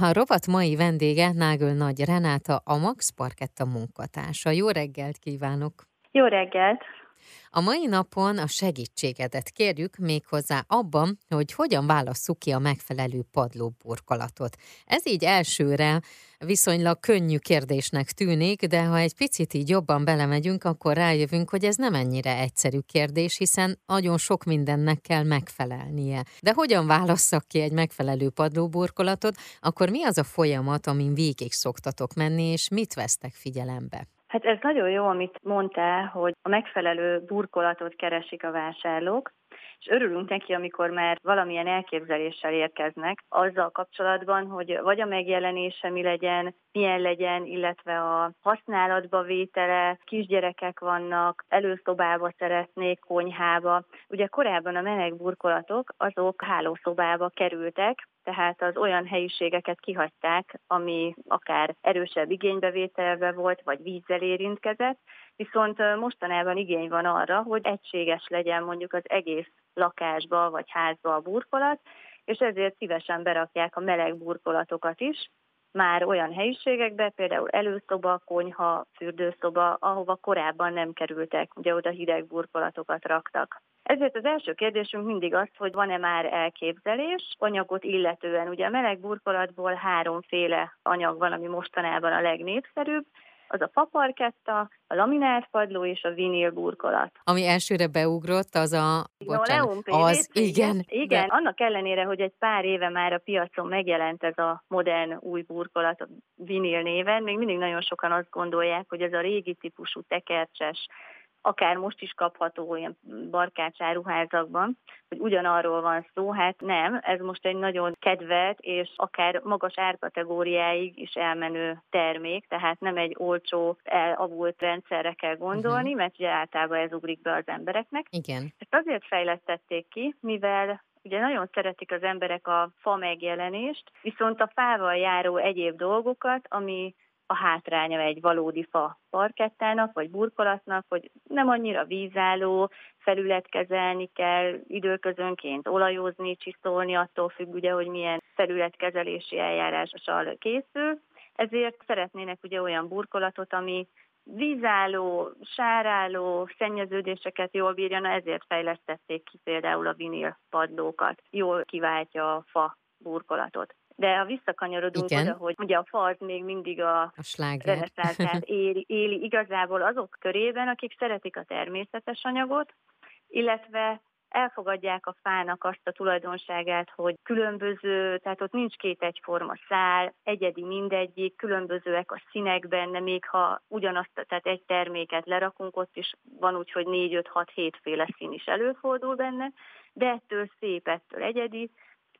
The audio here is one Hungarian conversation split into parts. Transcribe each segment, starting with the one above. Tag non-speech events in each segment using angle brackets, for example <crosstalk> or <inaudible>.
A rovat mai vendége Nágöl Nagy Renáta, a Max Parketta munkatársa. Jó reggelt kívánok! Jó reggelt! A mai napon a segítségedet kérjük méghozzá abban, hogy hogyan válasszuk ki a megfelelő padlóburkolatot. Ez így elsőre viszonylag könnyű kérdésnek tűnik, de ha egy picit így jobban belemegyünk, akkor rájövünk, hogy ez nem ennyire egyszerű kérdés, hiszen nagyon sok mindennek kell megfelelnie. De hogyan válasszak ki egy megfelelő padlóburkolatot, akkor mi az a folyamat, amin végig szoktatok menni, és mit vesztek figyelembe? Hát ez nagyon jó, amit mondtál, hogy a megfelelő burkolatot keresik a vásárlók, és örülünk neki, amikor már valamilyen elképzeléssel érkeznek azzal kapcsolatban, hogy vagy a megjelenése mi legyen, milyen legyen, illetve a használatba vétele, kisgyerekek vannak, előszobába szeretnék, konyhába. Ugye korábban a meleg burkolatok azok hálószobába kerültek, tehát az olyan helyiségeket kihagyták, ami akár erősebb igénybevételve volt, vagy vízzel érintkezett, viszont mostanában igény van arra, hogy egységes legyen mondjuk az egész lakásba vagy házba a burkolat, és ezért szívesen berakják a meleg burkolatokat is, már olyan helyiségekbe, például előszoba, konyha, fürdőszoba, ahova korábban nem kerültek, ugye oda hideg burkolatokat raktak. Ezért az első kérdésünk mindig az, hogy van-e már elképzelés anyagot illetően. Ugye a meleg burkolatból háromféle anyag van, ami mostanában a legnépszerűbb az a faparketta, a laminált padló és a vinil burkolat. Ami elsőre beugrott, az a... Bocsánat, az, igen. Igen, de... annak ellenére, hogy egy pár éve már a piacon megjelent ez a modern új burkolat a vinil néven, még mindig nagyon sokan azt gondolják, hogy ez a régi típusú tekercses akár most is kapható ilyen barkács áruházakban, hogy ugyanarról van szó, hát nem, ez most egy nagyon kedvelt és akár magas árkategóriáig is elmenő termék, tehát nem egy olcsó, elavult rendszerre kell gondolni, uh-huh. mert ugye általában ez ugrik be az embereknek. Igen. Ezt azért fejlesztették ki, mivel Ugye nagyon szeretik az emberek a fa megjelenést, viszont a fával járó egyéb dolgokat, ami a hátránya egy valódi fa parkettának vagy burkolatnak, hogy nem annyira vízálló, felület kezelni kell, időközönként olajozni, csiszolni, attól függ ugye, hogy milyen felületkezelési eljárással készül. Ezért szeretnének ugye olyan burkolatot, ami vízálló, sárálló, szennyeződéseket jól bírja, na ezért fejlesztették ki például a vinil padlókat. Jól kiváltja a fa burkolatot. De ha visszakanyarodunk Igen. oda, hogy ugye a fa az még mindig a, a reneszánszát <laughs> éli, éli igazából azok körében, akik szeretik a természetes anyagot, illetve elfogadják a fának azt a tulajdonságát, hogy különböző, tehát ott nincs két egyforma szál, egyedi mindegyik, különbözőek a színek benne, még ha ugyanazt, tehát egy terméket lerakunk, ott is van úgy, hogy 4, 5, 6, 7 féle szín is előfordul benne, de ettől szép, ettől egyedi,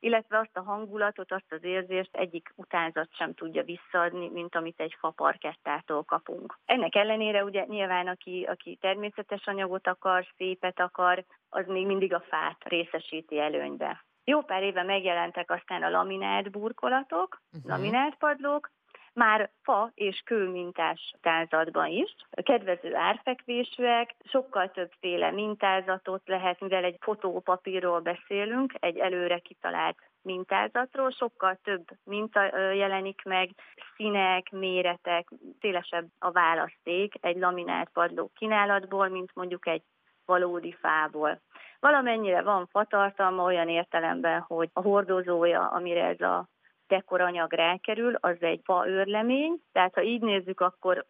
illetve azt a hangulatot, azt az érzést egyik utánzat sem tudja visszaadni, mint amit egy faparkettától kapunk. Ennek ellenére ugye nyilván, aki, aki természetes anyagot akar, szépet akar, az még mindig a fát részesíti előnybe. Jó pár éve megjelentek aztán a laminált burkolatok, uh-huh. laminált padlók, már fa és kő mintás tázatban is. Kedvező árfekvésűek, sokkal többféle mintázatot lehet, mivel egy fotópapírról beszélünk, egy előre kitalált mintázatról, sokkal több minta jelenik meg, színek, méretek, szélesebb a választék egy laminált padló kínálatból, mint mondjuk egy valódi fából. Valamennyire van fatartalma olyan értelemben, hogy a hordozója, amire ez a dekoranyag rákerül, az egy fa őrlemény, tehát ha így nézzük, akkor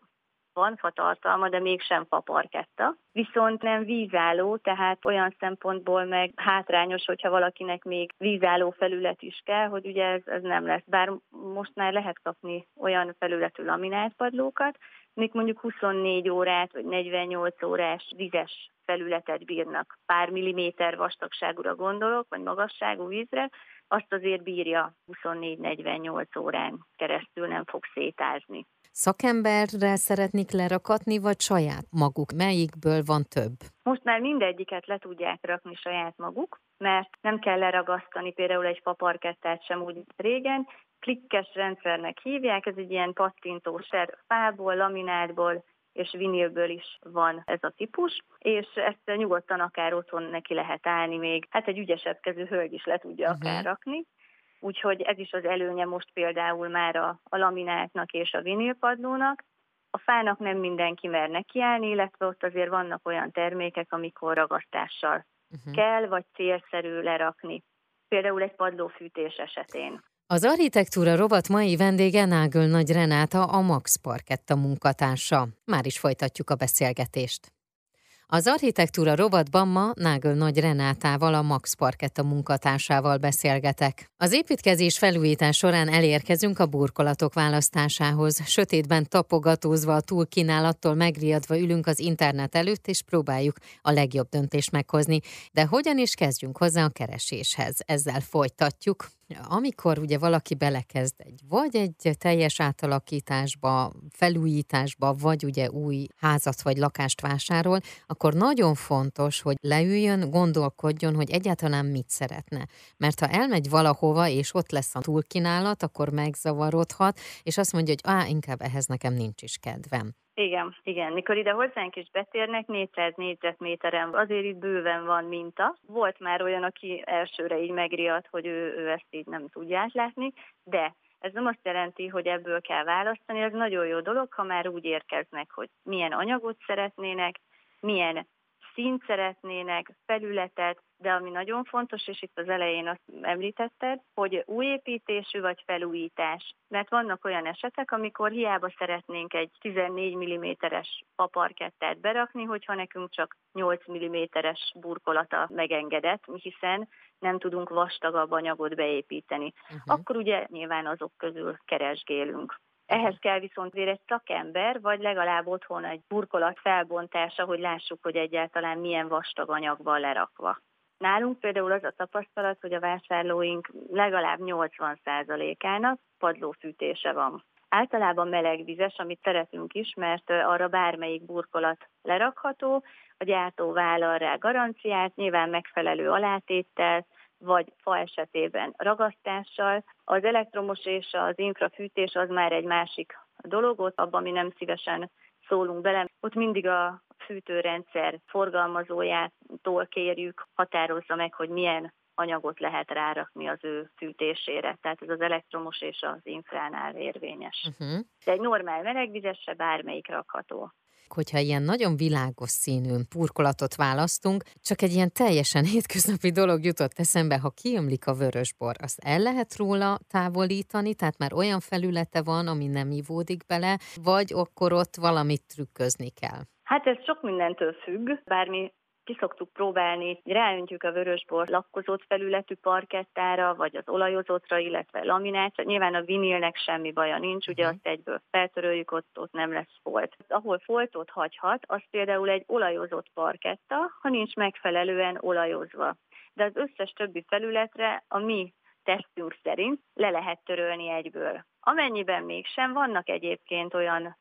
van fa tartalma, de mégsem fa parketta. Viszont nem vízálló, tehát olyan szempontból meg hátrányos, hogyha valakinek még vízálló felület is kell, hogy ugye ez, ez nem lesz. Bár most már lehet kapni olyan felületű laminált padlókat, még mondjuk 24 órát vagy 48 órás vizes felületet bírnak. Pár milliméter vastagságúra gondolok, vagy magasságú vízre, azt azért bírja 24-48 órán keresztül, nem fog szétázni. Szakemberrel szeretnék lerakatni, vagy saját maguk? Melyikből van több? Most már mindegyiket le tudják rakni saját maguk, mert nem kell leragasztani például egy faparkettát sem úgy régen, klikkes rendszernek hívják, ez egy ilyen pattintós fából, laminátból, és vinilből is van ez a típus, és ezt nyugodtan akár otthon neki lehet állni még, hát egy ügyesebb kezű hölgy is le tudja uh-huh. akár rakni, úgyhogy ez is az előnye most például már a, a laminátnak és a vinilpadlónak. A fának nem mindenki mer nekiállni, illetve ott azért vannak olyan termékek, amikor ragasztással uh-huh. kell, vagy célszerű lerakni. Például egy padlófűtés esetén. Az architektúra rovat mai vendége Nágöl Nagy Renáta, a Max Parketta munkatársa. Már is folytatjuk a beszélgetést. Az architektúra rovatban ma Nágöl Nagy Renátával, a Max Parketta munkatársával beszélgetek. Az építkezés felújítás során elérkezünk a burkolatok választásához. Sötétben tapogatózva a túlkínálattól megriadva ülünk az internet előtt, és próbáljuk a legjobb döntést meghozni. De hogyan is kezdjünk hozzá a kereséshez? Ezzel folytatjuk. Amikor ugye valaki belekezd egy vagy egy teljes átalakításba, felújításba, vagy ugye új házat vagy lakást vásárol, akkor nagyon fontos, hogy leüljön, gondolkodjon, hogy egyáltalán mit szeretne. Mert ha elmegy valahova, és ott lesz a túlkínálat, akkor megzavarodhat, és azt mondja, hogy á, inkább ehhez nekem nincs is kedvem. Igen, igen. Mikor ide hozzánk is betérnek, 400 négyzetméteren azért itt bőven van minta. Volt már olyan, aki elsőre így megriadt, hogy ő, ő ezt így nem tudja átlátni, de ez nem azt jelenti, hogy ebből kell választani, ez nagyon jó dolog, ha már úgy érkeznek, hogy milyen anyagot szeretnének, milyen színt szeretnének, felületet, de ami nagyon fontos, és itt az elején azt említetted, hogy új építésű vagy felújítás. Mert vannak olyan esetek, amikor hiába szeretnénk egy 14 mm-es paparkettát berakni, hogyha nekünk csak 8 mm-es burkolata megengedett, hiszen nem tudunk vastagabb anyagot beépíteni. Uh-huh. Akkor ugye nyilván azok közül keresgélünk. Ehhez kell viszont vér egy szakember, vagy legalább otthon egy burkolat felbontása, hogy lássuk, hogy egyáltalán milyen vastag anyag van lerakva. Nálunk például az a tapasztalat, hogy a vásárlóink legalább 80%-ának padlófűtése van. Általában melegvizes, amit szeretünk is, mert arra bármelyik burkolat lerakható, a gyártó vállal rá garanciát, nyilván megfelelő alátéttel, vagy fa esetében ragasztással. Az elektromos és az infrafűtés az már egy másik dolog, ott abban mi nem szívesen szólunk bele. Ott mindig a fűtőrendszer forgalmazójától kérjük, határozza meg, hogy milyen anyagot lehet rárakni az ő fűtésére. Tehát ez az elektromos és az infránál érvényes. Uh-huh. De egy normál melegvizesre bármelyik rakható hogyha ilyen nagyon világos színű purkolatot választunk, csak egy ilyen teljesen <laughs> hétköznapi dolog jutott eszembe, ha kiömlik a vörösbor, azt el lehet róla távolítani, tehát már olyan felülete van, ami nem ivódik bele, vagy akkor ott valamit trükközni kell? Hát ez sok mindentől függ, bármi ki szoktuk próbálni, hogy ráöntjük a vörösbor lakkozott felületű parkettára, vagy az olajozottra, illetve laminátra. Nyilván a vinilnek semmi baja nincs, ugye mhm. azt egyből feltöröljük, ott, ott nem lesz folt. Ahol foltot hagyhat, az például egy olajozott parketta, ha nincs megfelelően olajozva. De az összes többi felületre a mi tesztünk szerint le lehet törölni egyből. Amennyiben mégsem, vannak egyébként olyan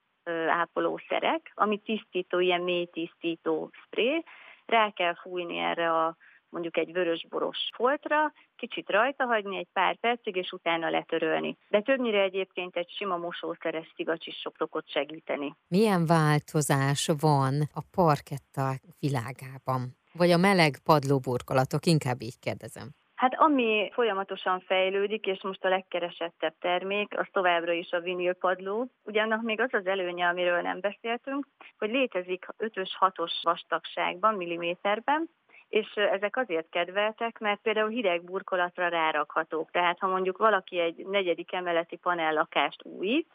ápolószerek, ami tisztító, ilyen mély tisztító spré, rá kell fújni erre a mondjuk egy vörösboros foltra, kicsit rajta hagyni egy pár percig, és utána letörölni. De többnyire egyébként egy sima mosószeres szivacs is szokott segíteni. Milyen változás van a parketta világában? Vagy a meleg padlóburkolatok, inkább így kérdezem. Hát ami folyamatosan fejlődik, és most a legkeresettebb termék, az továbbra is a vinilpadló. Ugye annak még az az előnye, amiről nem beszéltünk, hogy létezik 5-ös, 6-os vastagságban, milliméterben, és ezek azért kedveltek, mert például hideg burkolatra rárakhatók. Tehát ha mondjuk valaki egy negyedik emeleti panellakást újít,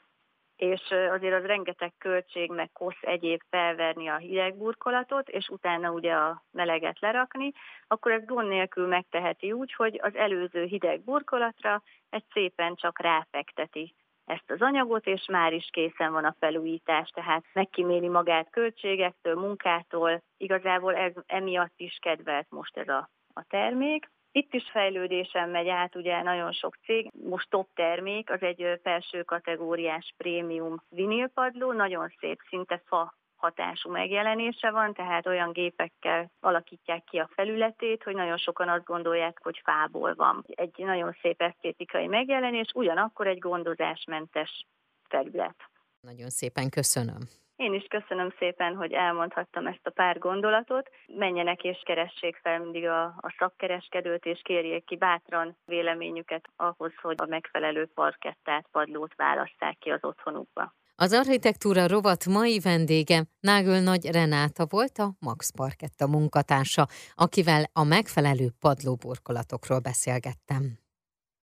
és azért az rengeteg költség, meg kosz egyéb felverni a hideg burkolatot, és utána ugye a meleget lerakni, akkor ez gond nélkül megteheti úgy, hogy az előző hideg burkolatra egy szépen csak ráfekteti ezt az anyagot, és már is készen van a felújítás, tehát megkíméli magát költségektől, munkától, igazából ez emiatt is kedvelt most ez a, a termék. Itt is fejlődésen megy át, ugye nagyon sok cég, most top termék, az egy felső kategóriás prémium vinilpadló, nagyon szép, szinte fa hatású megjelenése van, tehát olyan gépekkel alakítják ki a felületét, hogy nagyon sokan azt gondolják, hogy fából van. Egy nagyon szép esztétikai megjelenés, ugyanakkor egy gondozásmentes felület. Nagyon szépen köszönöm. Én is köszönöm szépen, hogy elmondhattam ezt a pár gondolatot. Menjenek és keressék fel mindig a, a szakkereskedőt, és kérjék ki bátran véleményüket ahhoz, hogy a megfelelő parkettát, padlót válasszák ki az otthonukba. Az architektúra rovat mai vendége Nágöl Nagy Renáta volt a Max Parketta munkatársa, akivel a megfelelő padlóburkolatokról beszélgettem.